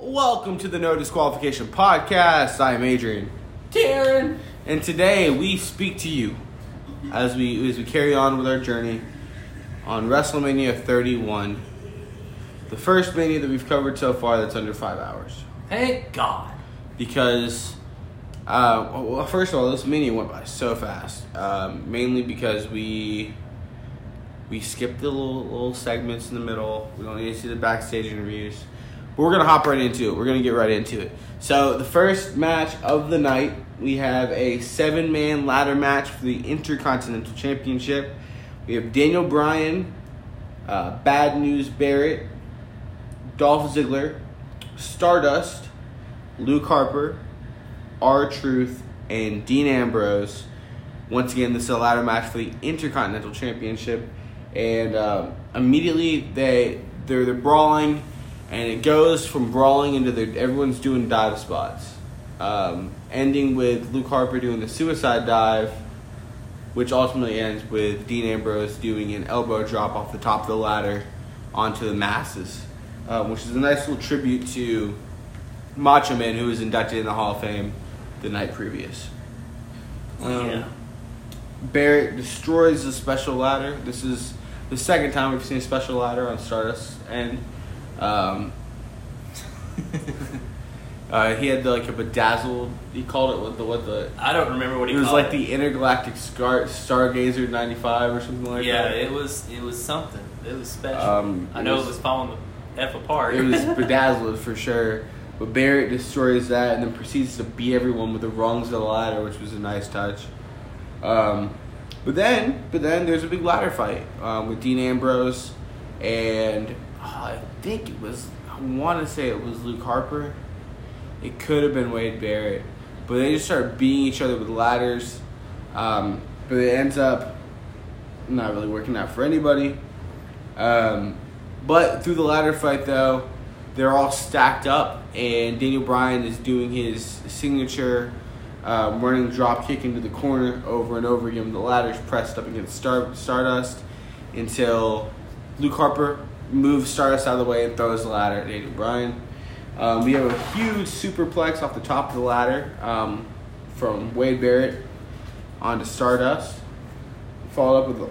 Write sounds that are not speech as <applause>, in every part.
Welcome to the No Disqualification Podcast. I am Adrian, Taryn. and today we speak to you as we as we carry on with our journey on WrestleMania 31, the first Mania that we've covered so far that's under five hours. Thank God. Because, uh, well, first of all, this Mania went by so fast, um, mainly because we we skipped the little, little segments in the middle. We don't need to see the backstage interviews. We're gonna hop right into it. We're gonna get right into it. So the first match of the night, we have a seven-man ladder match for the Intercontinental Championship. We have Daniel Bryan, uh, Bad News Barrett, Dolph Ziggler, Stardust, Luke Harper, R Truth, and Dean Ambrose. Once again, this is a ladder match for the Intercontinental Championship, and um, immediately they they're they're brawling, and it goes from brawling into the everyone's doing dive spots, um, ending with Luke Harper doing the suicide dive, which ultimately ends with Dean Ambrose doing an elbow drop off the top of the ladder onto the masses, uh, which is a nice little tribute to Macho Man, who was inducted in the Hall of Fame the night previous. Um, yeah. Barrett destroys the special ladder. This is the second time we've seen a special ladder on Stardust, and um, <laughs> uh, he had the, like a bedazzled. He called it what the what the. I don't remember what he It was like the intergalactic star, stargazer '95 or something like yeah, that. Yeah, it was it was something. It was special. Um, I it know was- it was falling the f apart. It was <laughs> bedazzled for sure. But Barrett destroys that and then proceeds to beat everyone with the rungs of the ladder, which was a nice touch. Um, but then, but then there's a big ladder fight um, with Dean Ambrose and I think it was. I want to say it was Luke Harper. It could have been Wade Barrett, but they just start beating each other with ladders. Um, but it ends up not really working out for anybody. Um, but through the ladder fight, though, they're all stacked up, and Daniel Bryan is doing his signature um, running drop kick into the corner over and over again. The ladder's pressed up against Star- Stardust until Luke Harper moves Stardust out of the way and throws the ladder at Daniel Bryan. Um, we have a huge superplex off the top of the ladder um, from Wade Barrett onto Stardust, followed up with a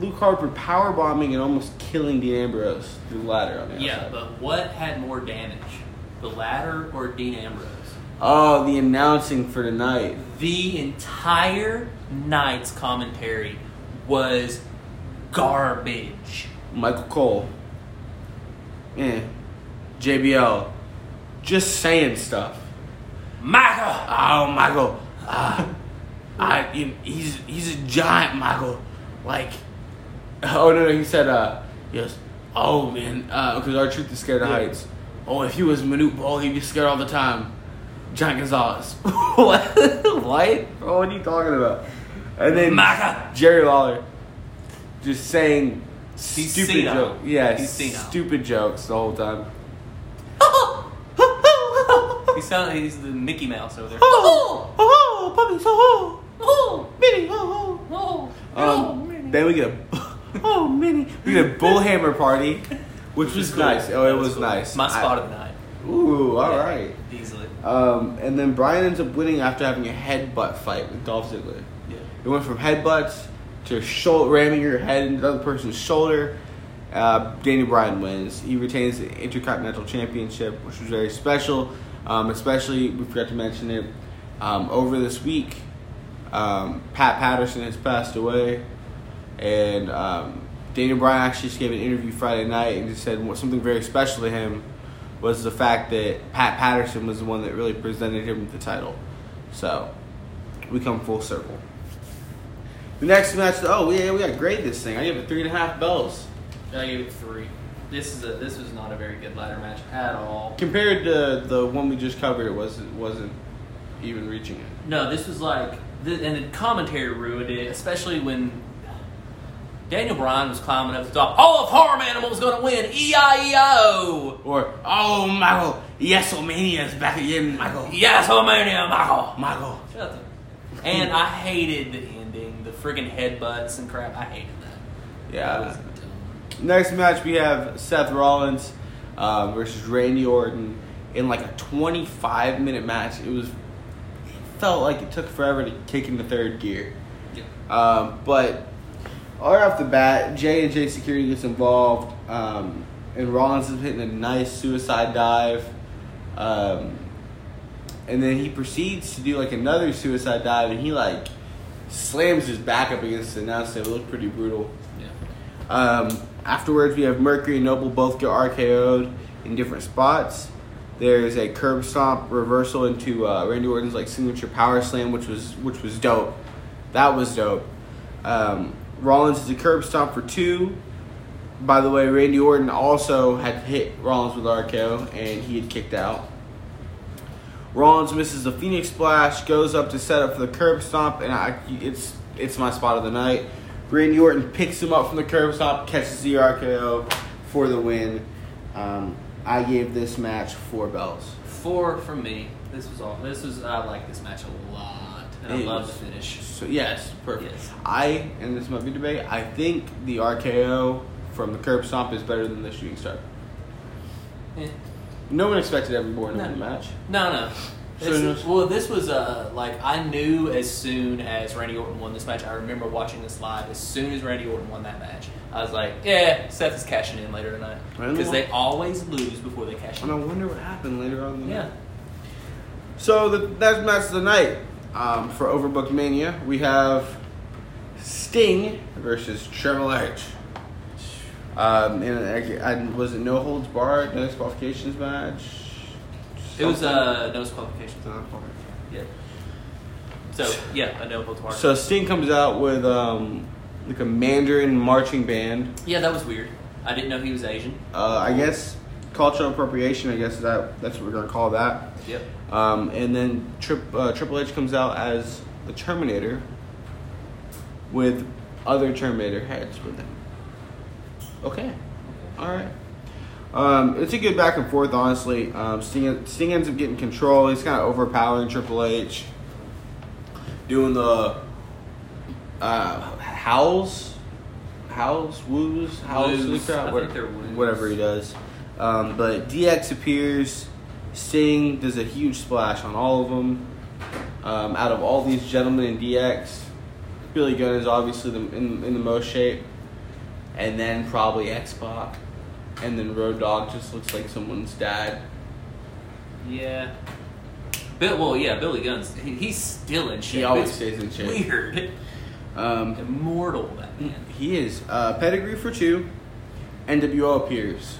Luke Harper power bombing and almost killing Dean Ambrose through the ladder on the yeah, outside. but what had more damage, the ladder or Dean Ambrose? oh, the announcing for tonight. The entire night's commentary was garbage. Michael Cole. Yeah. JBL. Just saying stuff. Michael. Oh, Michael. Uh, I, he's he's a giant, Michael. Like, oh no, no, he said, uh, yes. Oh man, uh, because R Truth is scared of Yeah. heights. Oh, if he was Manute Bol, he'd be scared all the time. Giant Gonzalez. <laughs> what? what? Bro, what are you talking about? And then Michael. Jerry Lawler, just saying He's stupid senile. jokes. Yeah, He's senile. stupid jokes the whole time. He sound he's the Mickey Mouse over there. Oh, oh, puppy, so oh, oh, Minnie, oh, Oh, oh. Um, then we get a, <laughs> oh, Minnie. We get a bullhammer party, which was cool. nice. Oh, it That was cool. nice. My spot of the night. Ooh, all Yeah, right. Easily. Um, and then Bryan ends up winning after having a headbutt fight with Dolph Ziggler. Yeah. It went from headbutts to shoulder, ramming your head into the other person's shoulder. Uh, Daniel Bryan wins. He retains the Intercontinental Championship, which was very special. Um, especially, we forgot to mention it, um, over this week, um, Pat Patterson has passed away. And um, Daniel Bryan actually just gave an interview Friday night and just said something very special to him was the fact that Pat Patterson was the one that really presented him with the title. So, we come full circle. The next match, oh yeah, we got to grade this thing. I give it three and a half bells. I gave it three. This is a this was not a very good ladder match at all. Compared to the one we just covered, it wasn't wasn't even reaching it. No, this was like, the, and the commentary ruined it, especially when Daniel Bryan was climbing up the top. All of Harm Animal's gonna win. E I E I O. Or oh Michael, is back again, Michael. Yes, Homania, Michael. Michael. Shut up. And I hated the friggin' headbutts and crap. I hated that. That Yeah. dumb. Next match we have Seth Rollins uh, versus Randy Orton in like a 25 minute match. It was it felt like it took forever to kick into third gear. Yeah. Um, but right off the bat, J and J Security gets involved, um, and Rollins is hitting a nice suicide dive. Um, and then he proceeds to do like another suicide dive, and he like slams his back up against the table. It looked pretty brutal. Yeah. Um, afterwards, we have Mercury and Noble both get RKO'd in different spots. There's a curb stomp reversal into uh, Randy Orton's like signature power slam, which was which was dope. That was dope. Um, Rollins is a curb stomp for two. By the way, Randy Orton also had hit Rollins with RKO and he had kicked out. Rollins misses the Phoenix Splash, goes up to set up for the curb stomp, and I, it's it's my spot of the night. Randy Orton picks him up from the curb stomp, catches the RKO for the win. Um, I gave this match four bells. Four from me. This was all. This was. I like this match a lot, and I love was- the finish. So yes, perfect. Yes. I and this might be debate. I think the RKO from the curb stomp is better than the shooting star. Eh. No one expected Evan Bourne to No. win the match. No, no. This- well, this was uh, like I knew as soon as Randy Orton won this match. I remember watching this live. As soon as Randy Orton won that match, I was like, "Yeah, Seth is cashing in later tonight." Really? Because they always lose before they cash in. And I wonder what happened later on. the Yeah. night. So the next match of the night um, for Overbooked Mania, we have Sting versus Triple H. Um, and I, I, was it no holds barred, no disqualifications match? It was Something? uh, no disqualifications. Uh, Yeah. So yeah, a no holds barred. So Sting comes out with um, like a Mandarin marching band. yeah, that was weird. I didn't know he was Asian. Uh, I guess cultural appropriation. I guess that that's what we're gonna call that. Yep. Um, and then Trip, uh, Triple H comes out as the Terminator with other Terminator heads with him. Okay. All right. Um, it's a good back and forth, honestly. Um, Sting, Sting ends up getting control. He's kind of overpowering Triple H, doing the uh, howls, howls, woos, howls Woos. crowd, I what- think they're woos. whatever he does. Um, but DX appears. Sting does a huge splash on all of them. Um, out of all these gentlemen in DX, Billy Gunn is obviously the, in, in the most shape. And then probably X Pac. And then Road Dogg just looks like someone's dad. Yeah. Bill, well, yeah, Billy Gunn's he, he's still in shape. He always It's stays in shape. Weird. Um, Immortal, that man. he is. Uh, pedigree for two. NWO appears.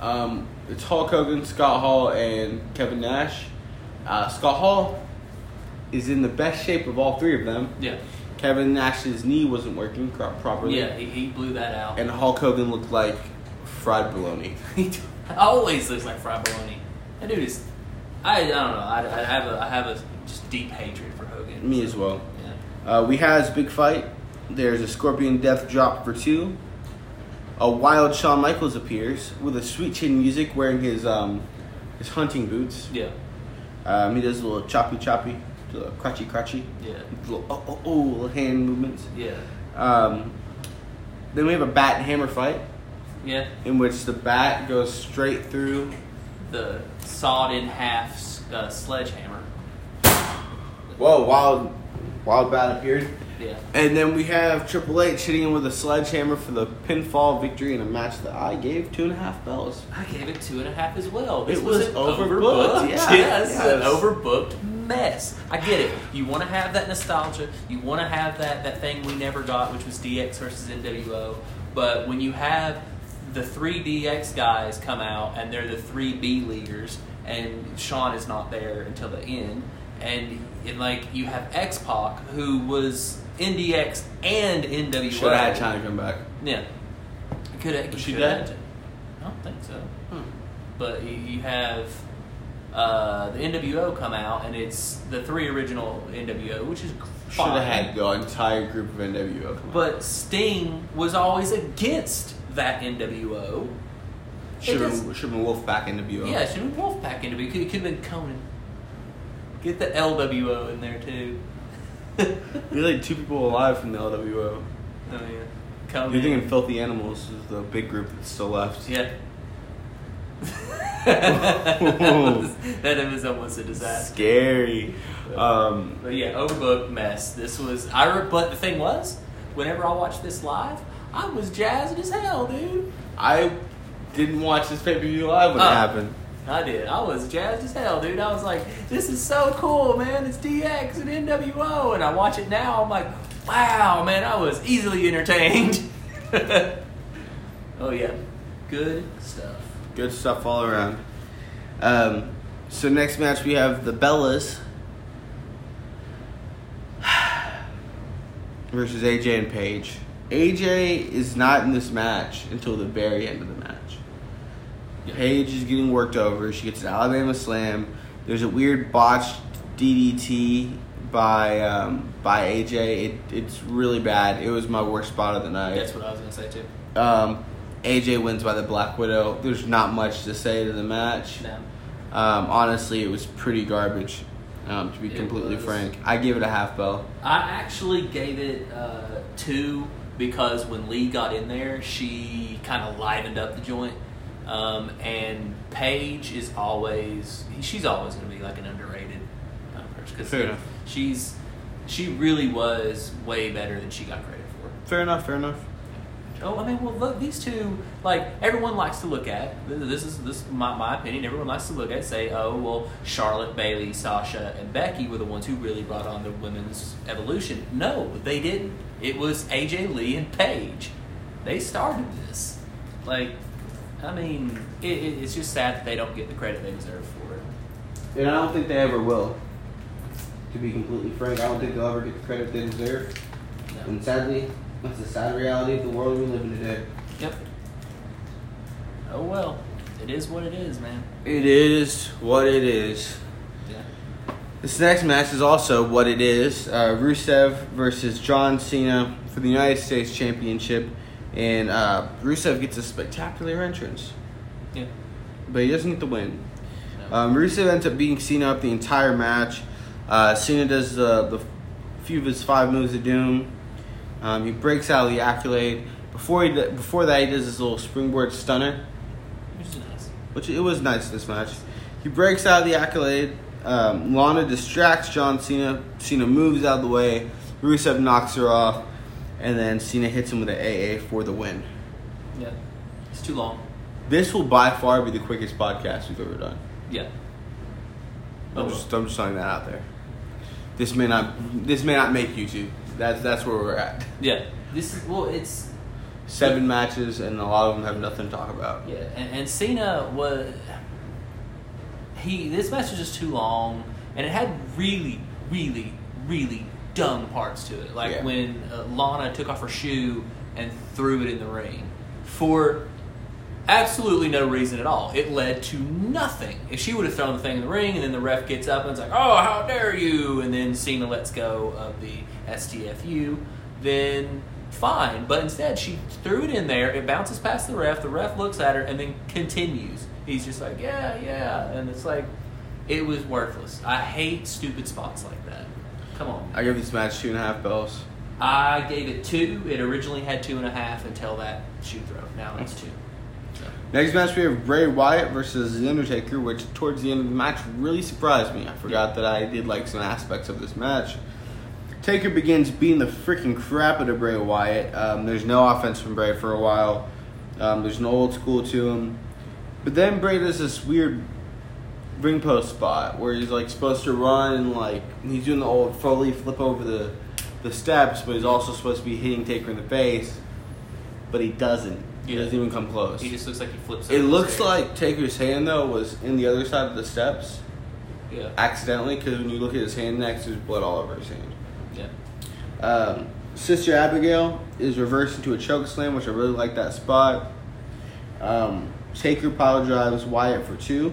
Um, it's Hulk Hogan, Scott Hall, and Kevin Nash. Uh, Scott Hall is in the best shape of all three of them. Yeah. Kevin Nash's knee wasn't working properly. Yeah, he, he blew that out. And Hulk Hogan looked like fried bologna. <laughs> he always looks like fried bologna. That dude is. I, I don't know. I, I have a I have a just deep hatred for Hogan. Me as well. Yeah. Uh, we has big fight. There's a Scorpion Death drop for two. A wild Shawn Michaels appears with a sweet chin music, wearing his um, his hunting boots. Yeah. Um, he does a little choppy choppy, little crutchy crutchy, Yeah. little oh oh oh, little hand movements. Yeah. Um, then we have a bat and hammer fight, Yeah. in which the bat goes straight through. The sawed in half uh, sledgehammer. Whoa! Wild, wild bat appeared. Yeah. And then we have Triple H hitting him with a sledgehammer for the pinfall victory in a match that I gave two and a half bells. I gave it two and a half as well. This It was an overbooked, yeah, yes, yes. an overbooked mess. I get it. You want to have that nostalgia. You want to have that that thing we never got, which was DX versus NWO. But when you have the three DX guys come out and they're the three B leaguers, and Shawn is not there until the end, and, and like you have X Pac who was NDX and NWO. Should have had Chyna come back. Yeah. Could have. She dead? I don't think so. Hmm. But you, you have uh, the NWO come out, and it's the three original NWO, which is Should have had the entire group of NWO come out. But Sting was always against that NWO. should it have does- been, should been Wolfpack NWO. Yeah, should have been Wolfpack NWO. It could, it could have been Konnan. Get the LWO in there too. <laughs> We had like two people alive from the LWO. Oh yeah, Konnan. You're thinking Filthy Animals is the big group that's still left. Yeah. <laughs> that, was, was almost a disaster. Scary. Um, But yeah, overbooked mess. This was I. Re- but the thing was, whenever I watched this live, I was jazzed as hell, dude. I didn't watch this pay per view live when Oh. it happened. I did. I was jazzed as hell, dude. I was like, this is so cool, man. It's DX and NWO. And I watch it now. I'm like, wow, man. I was easily entertained. <laughs> oh, yeah. Good stuff. Good stuff all around. Um, so next match we have the Bellas <sighs> versus AJ and Paige. AJ is not in this match until the very end of the match. Yeah. Paige is getting worked over. She gets an Alabama slam. There's a weird botched DDT by um, by AJ. It, it's really bad. It was my worst spot of the night. That's what I was going to say, too. Um, AJ wins by the Black Widow. There's not much to say to the match. No. Um, honestly, it was pretty garbage. Um, to be It completely was. frank, I give it a half bell. I actually gave it uh, two because when Lee got in there, she kind of livened up the joint. Um, and Paige is always she's always going to be like an underrated person Fair because enough. she's she really was way better than she got credit for. Fair enough. Fair enough. Oh, I mean, well, look, these two, like everyone likes to look at. This is this is my, my opinion. Everyone likes to look at, say, oh, well, Charlotte, Bayley, Sasha, and Becky were the ones who really brought on the women's evolution. No, they didn't. It was AJ Lee and Paige. They started this. Like, I mean, it, it, it's just sad that they don't get the credit they deserve for it. And I don't think they ever will. To be completely frank, I don't think they'll ever get the credit they deserve. No. And sadly, that's the sad reality of the world we live in today. Yep. Oh well, it is what it is, man. It is what it is. Yeah. This next match is also what it is. Uh, Rusev versus John Cena for the United States Championship. And uh, Rusev gets a spectacular entrance. Yeah. But he doesn't get the win. No. Um, Rusev ends up beating Cena up the entire match. Uh, Cena does the, the few of his five moves of doom. Um, he breaks out of the accolade. Before he before that, he does this little springboard stunner, Which is nice. which it was nice this match. He breaks out of the accolade. Um, Lana distracts John Cena. Cena moves out of the way. Rusev knocks her off, and then Cena hits him with an AA for the win. Yeah. It's too long. This will by far be the quickest podcast we've ever done. Yeah. I'm Oh, just, I'm just throwing that out there. This may not this may not make YouTube. That's that's where we're at. Yeah. This is well. It's Seven matches and a lot of them have nothing to talk about. yeah, and, and Cena was he. This match was just too long, and it had really, really, really dumb parts to it. Like Yeah. when uh, Lana took off her shoe and threw it in the ring for absolutely no reason at all. It led to nothing. If she would have thrown the thing in the ring, and then the ref gets up and it's like, "Oh, how dare you!" and then Cena lets go of the STFU, then fine. But instead, she threw it in there. It bounces past the ref. The ref looks at her and then continues. He's just like, "Yeah, yeah," and it's like, it was worthless. I hate stupid spots like that. Come on. I give this match two and a half bells. I gave it two. It originally had two and a half until that shoe throw. Now it's two. Next match we have Bray Wyatt versus The Undertaker, which towards the end of the match really surprised me. I forgot that I did like some aspects of this match. Taker begins beating the freaking crap out of Bray Wyatt. Um, there's no offense from Bray for a while. Um, there's no old school to him. But then Bray does this weird ring post spot where he's like supposed to run and like he's doing the old Foley flip over the the steps, but he's also supposed to be hitting Taker in the face. But he doesn't. He Yeah. doesn't even come close. he just looks like he flips. It looks like Taker's hand though was in the other side of the steps yeah, accidentally because when you look at his hand next, there's blood all over his hand. yeah, Um, Sister Abigail is reversed into a choke slam, which I really like that spot. Um, Taker pile drives Wyatt for two,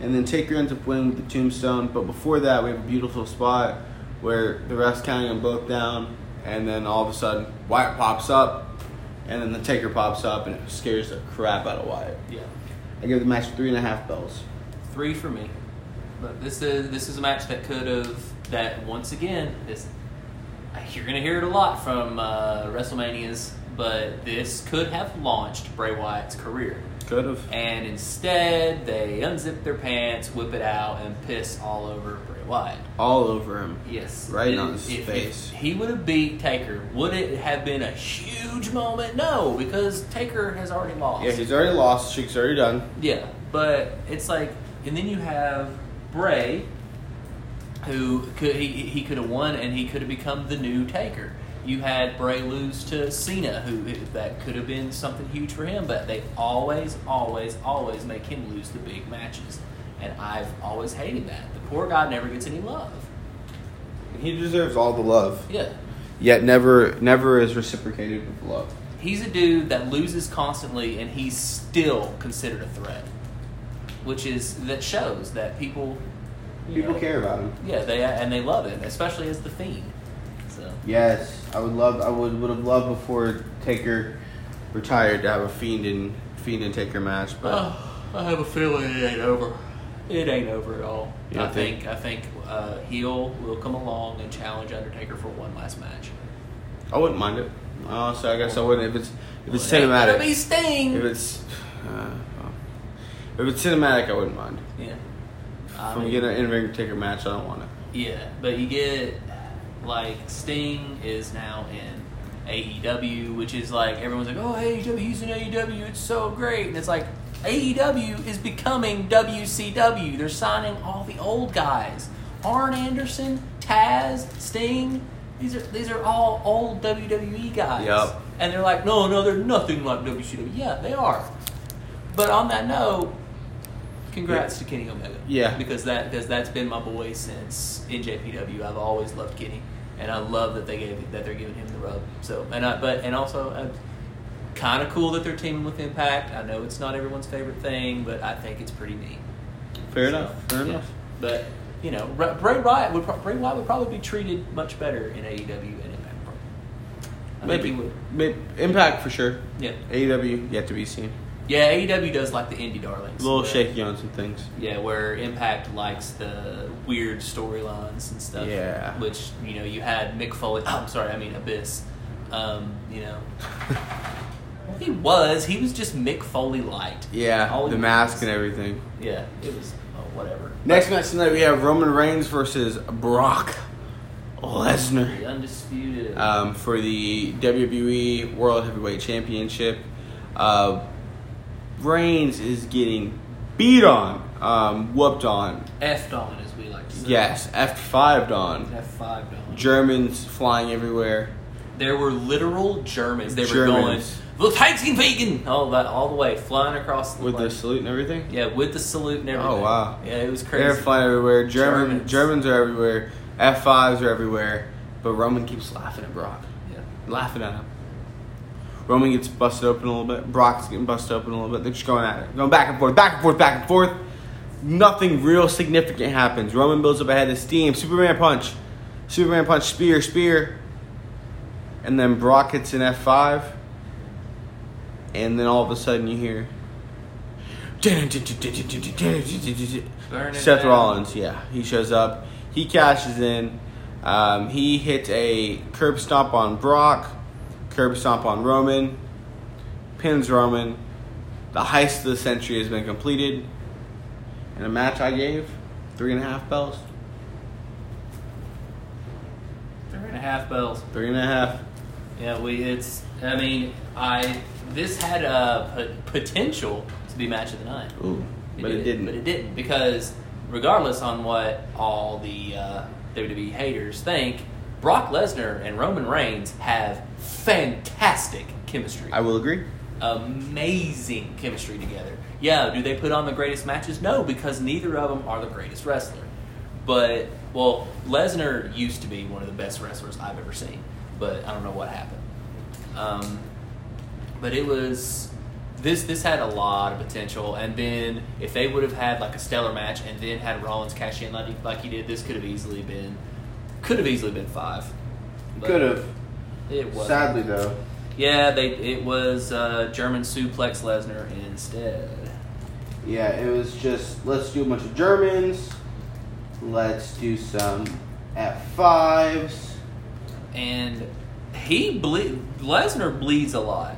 and then Taker ends up winning with the tombstone. But before that, we have a beautiful spot where the ref's counting them both down, and then all of a sudden Wyatt pops up, and then the Taker pops up, and it scares the crap out of Wyatt. yeah. I give the match three and a half bells. Three for me. But this is this is a match that could have that once again this you're gonna hear it a lot from uh, WrestleManias, but this could have launched Bray Wyatt's career. Could have. And instead, they unzip their pants, whip it out, and piss all over Bray Wyatt. All over him. Yes. Right on his if, face. If he would have beat Taker, would it have been a huge moment? No, because Taker has already lost. Yeah, he's already lost. Streak's already done. Yeah, but it's like, and then you have Bray, who could he he could have won, and he could have become the new Taker. You had Bray lose to Cena, who that could have been something huge for him, but they always, always, always make him lose the big matches, and I've always hated that. The poor guy never gets any love. He deserves all the love. Yeah, Yet never, never is reciprocated with love. he's a dude that loses constantly, and he's still considered a threat, which is that shows that people People know, care about him. Yeah, they and they love him, especially as the fiend. So Yes, I would love. I would would have loved before Taker retired to have a fiend and fiend and Taker match, but Oh, I have a feeling it ain't over. It ain't over at all. You I think, I think uh, heel will come along and challenge Undertaker for one last match. I wouldn't mind it. So I guess I wouldn't if it's if it's Well, it ain't be cinematic. Sting. If it's uh, well, if it's cinematic, I wouldn't mind. yeah. I From mean, getting an in-ring Taker match, I don't want it. Yeah, but you get like Sting is now in AEW, which is like everyone's like, oh AEW, he's in AEW, it's so great, and it's like AEW is becoming WCW. They're signing all the old guys, Arn Anderson, Taz, Sting. These are these are all old WWE guys. Yup. And they're like, no, no, they're nothing like WCW. Yeah, they are. But on that note, congrats to Kenny Omega. Yeah. Because that because that's been my boy since NJPW. I've always loved Kenny, and I love that they gave that they're giving him the rub. So and I, but and also. Uh, Kind of cool that they're teaming with Impact. I know it's not everyone's favorite thing, but I think it's pretty neat. Fair So, enough. Fair yeah. enough. But you know, Bray Bray Wyatt would pro- Bray Wyatt would probably be treated much better in AEW and Impact. I think Maybe. he would. Maybe Impact for sure. Yeah, AEW yet to be seen. Yeah. AEW does like the indie darlings. A little shaky on some things. Yeah, where Impact likes the weird storylines and stuff. Yeah. Which you know you had Mick Foley. <coughs> I'm sorry, I mean Abyss. Um, you know, well, <laughs> he was. He was just Mick Foley light. Yeah, All he the was. mask and everything. Yeah, it was. Oh, whatever. Next match tonight we have Roman Reigns versus Brock Lesnar The undisputed. um, for the WWE World Heavyweight Championship. Uh, Reigns is getting beat on, um, whooped on. F on, as we like to say. Yes, F5'd on. F five down. Germans flying everywhere. There were literal Germans. They were Germans. going, "Volkswagen vegan!" All that, all the way, flying across the With the place. salute and everything? yeah, with the salute and everything. Oh, wow. Yeah, it was crazy. They're flying everywhere. German, Germans. Germans are everywhere. F5s are everywhere. But Roman keeps laughing at Brock. Yeah. laughing at him. Roman gets busted open a little bit. Brock's getting busted open a little bit. They're just going at it, going back and forth, back and forth, back and forth. Nothing real significant happens. Roman builds up a head of steam. Superman punch, Superman punch, spear, spear, and then Brock hits an F five, and then all of a sudden you hear. Seth. Rollins, yeah, he shows up. He cashes in. Um, he hits a curb stomp on Brock, curb stomp on Roman, pins Roman. The heist of the century has been completed. And a match I gave three and a half bells. Three and a half bells. Three and a half. Yeah, we. It's. I mean, I. This had a p- potential to be match of the night. Ooh, but it didn't. But it didn't because, regardless on what all the uh, WWE haters think, Brock Lesnar and Roman Reigns have fantastic chemistry. I will agree. Amazing chemistry together. Yeah, do they put on the greatest matches? No, because neither of them are the greatest wrestler. But well, Lesnar used to be one of the best wrestlers I've ever seen, but I don't know what happened. Um, but it was this this had a lot of potential, and then if they would have had like a stellar match and then had Rollins cash in like he, like he did, this could have easily been could have easily been five. Could have. It was Sadly, though. yeah, they it was uh, German suplex Lesnar instead. Yeah, it was just let's do a bunch of Germans. Let's do some F5s. And he ble- Lesnar bleeds a lot.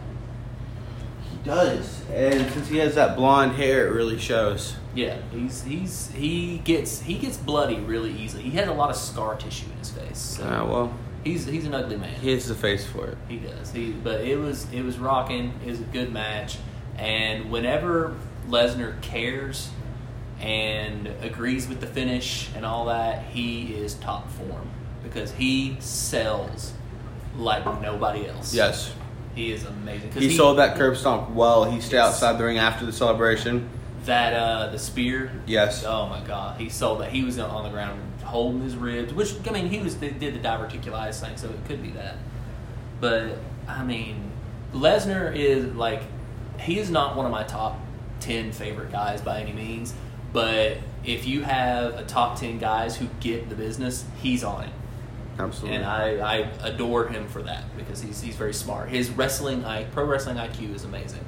He does, and since he has that blonde hair, it really shows. Yeah, he's he's he gets he gets bloody really easily. He has a lot of scar tissue in his face. So Uh, well, he's he's an ugly man. he has the face for it. He does. He but it was it was rocking. It was a good match, and whenever Lesnar cares and agrees with the finish and all that, he is top form because he sells like nobody else. Yes, he is amazing. he, sold that curb stomp well. He stayed outside the ring after the celebration. That uh, the spear. Yes. Oh my god, he sold that. He was on the ground holding his ribs, which I mean, he was did the diverticulitis thing, so it could be that. But I mean, Lesnar is like he is not one of my top ten favorite guys by any means. But if you have a top ten guys who get the business, he's on it. Absolutely. And I, I adore him for that because he's, he's very smart. His wrestling, I, pro wrestling IQ is amazing.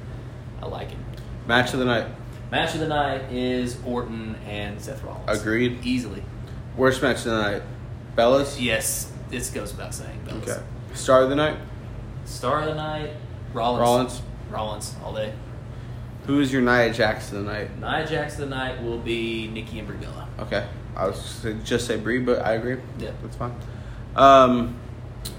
I like him. Match of the night. Match of the night is Orton and Seth Rollins. Agreed. Easily. Worst match of the night. Bellas. Yes, this goes without saying. Bellas. Okay. Star of the night. Star of the night, Rollins. Rollins. Rollins all day. Who is your Nia Jax of the night? Nia Jax of the night will be Nikki and Brie Bella. Okay. I was just say Brie, but I agree. Yeah. That's fine. Um,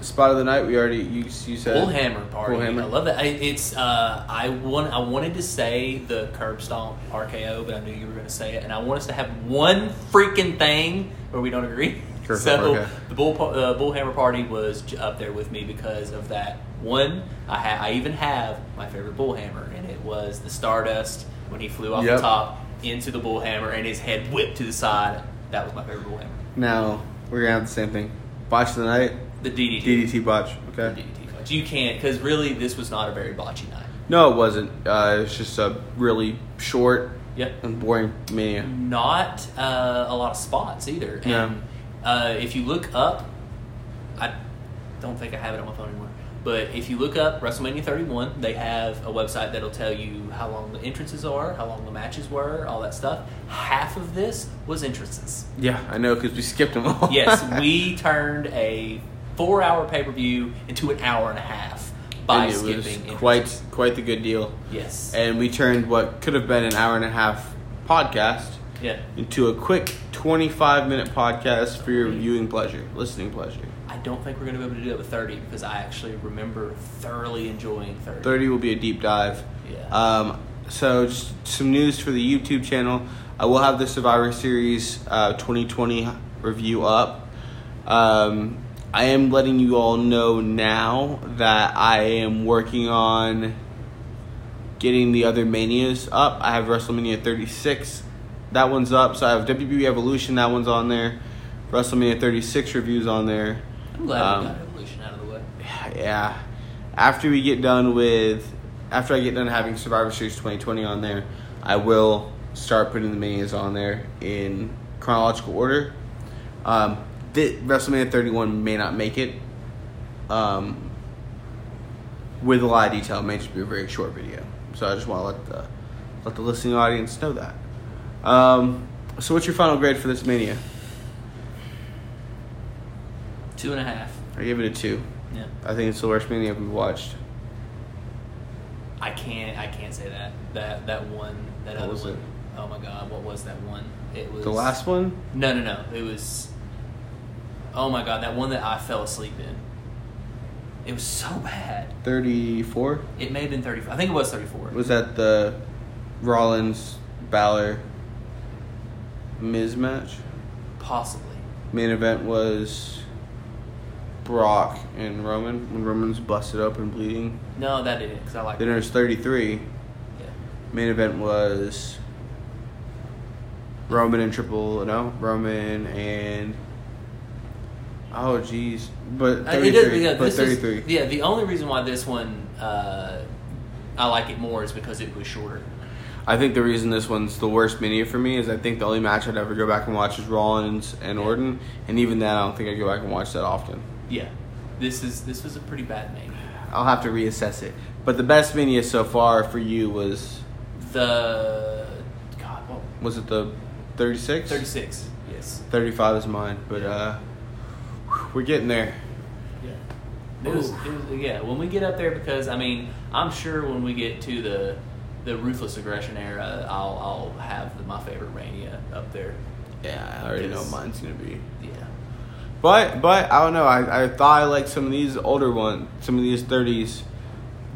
spot of the night. We already you you said Bullhammer party. Bullhammer. I love that. I, it's uh, I want I wanted to say the curb stomp RKO, but I knew you were going to say it, and I want us to have one freaking thing where we don't agree. Curb so okay. the bull uh, Bullhammer party was up there with me because of that. One, I ha- I even have my favorite Bullhammer, and it was the Stardust when he flew off Yep. the top into the Bullhammer and his head whipped to the side. That was my favorite Bullhammer. Now we're gonna have the same thing. Botch of the night. The DDT. DDT botch. The Okay. DDT botch. You can't because really this was not a very botchy night. No, it wasn't. Uh, it was just a really short Yep. and boring mania. not uh, a lot of spots either. And Yeah. uh, if you look up, I don't think I have it on my phone anymore. But if you look up WrestleMania 31, they have a website that'll tell you how long the entrances are, how long the matches were, all that stuff. Half of this was entrances. Yeah, I know because we skipped them all. Yes, <laughs> we turned a four-hour pay-per-view into an hour and a half by and it skipping was quite quite the good deal. yes, And we turned what could have been an hour and a half podcast yeah. into a quick 25 minute podcast for your viewing pleasure, listening pleasure. I don't think we're going to be able to do that with 30 because I actually remember thoroughly enjoying 30. 30 will be a deep dive. Yeah. Um, so, just some news for the YouTube channel. I will have the Survivor Series uh, 2020 review up. Um, I am letting you all know now that I am working on getting the other Manias up. I have WrestleMania 36. That one's up. So I have WWE Evolution. That one's on there. WrestleMania 36 reviews on there. I'm glad Um, we got Evolution out of the way. yeah. After we get done with, after I get done having Survivor Series 2020 on there, I will start putting the manias on there in chronological order. Um, the, WrestleMania 31 may not make it. Um, with a lot of detail, it may just be a very short video. So I just want to let the let the listening audience know that. Um, so what's your final grade for this mania? Two and a half. I give it a two. Yeah. I think it's the worst mania we've watched. I can't. I can't say that. That that one. That What other was one. it? Oh my God! What was that one? It was The last one? No, no, no. It was. Oh my God! That one that I fell asleep in. It was so bad. 34? It may have been thirty-four. I think it was thirty-four. Was that the Rollins Balor Miz match? Possibly. Main event was Brock and Roman when Roman's busted up and bleeding. No, that didn't. Because I like. Then it was 33. Yeah. Main event was Roman and Triple, no, Roman and. Oh, jeez. But Uh, 33. yeah, but 33. yeah, the only reason why this one uh, I like it more is because it was shorter. I think the reason this one's the worst mania for me is I think the only match I'd ever go back and watch is Rollins and Orton, and even that I don't think I go back and watch that often. Yeah, this is this was a pretty bad mania. I'll have to reassess it. But the best mania so far for you was The God, what was it the 36? thirty six? Yes. 35 is mine, but uh we're getting there. Yeah. It was, it was, yeah. When we get up there, because I mean, I'm sure when we get to the the ruthless aggression era, I'll I'll have the, my favorite Mania up there. Yeah, I already know what mine's gonna be. Yeah. But but I don't know. I, I thought I liked some of these older ones, some of these thirties,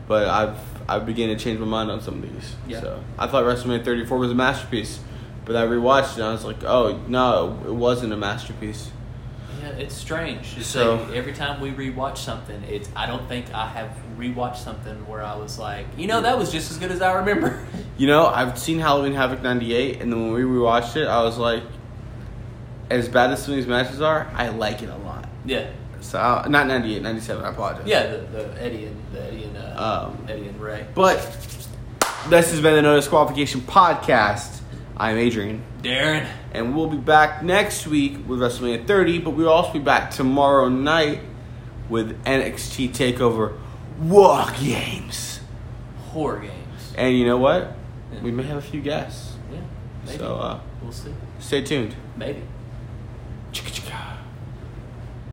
but I've I've begun to change my mind on some of these. Yeah. So I thought WrestleMania 34 was a masterpiece, but I rewatched it and I was like, oh no, it wasn't a masterpiece. Yeah, it's strange. It's So- like every time we rewatch something, it's I don't think I have rewatched something where I was like, you know, that was just as good as I remember. <laughs> You know, I've seen Halloween Havoc '98, and then when we rewatched it, I was like, as bad as some of these matches are, I like it a lot. yeah. So uh, not '98, '97. I apologize. Yeah, the, the Eddie and the Eddie and uh, Um, Eddie and Ray. But this has been the No Disqualification Podcast. I'm Adrian. Darren. And we'll be back next week with WrestleMania 30, but we'll also be back tomorrow night with NXT TakeOver War Games. Horror games. And you know what? Yeah. We may have a few guests. Yeah. Maybe. So uh, we'll see. stay tuned. Maybe.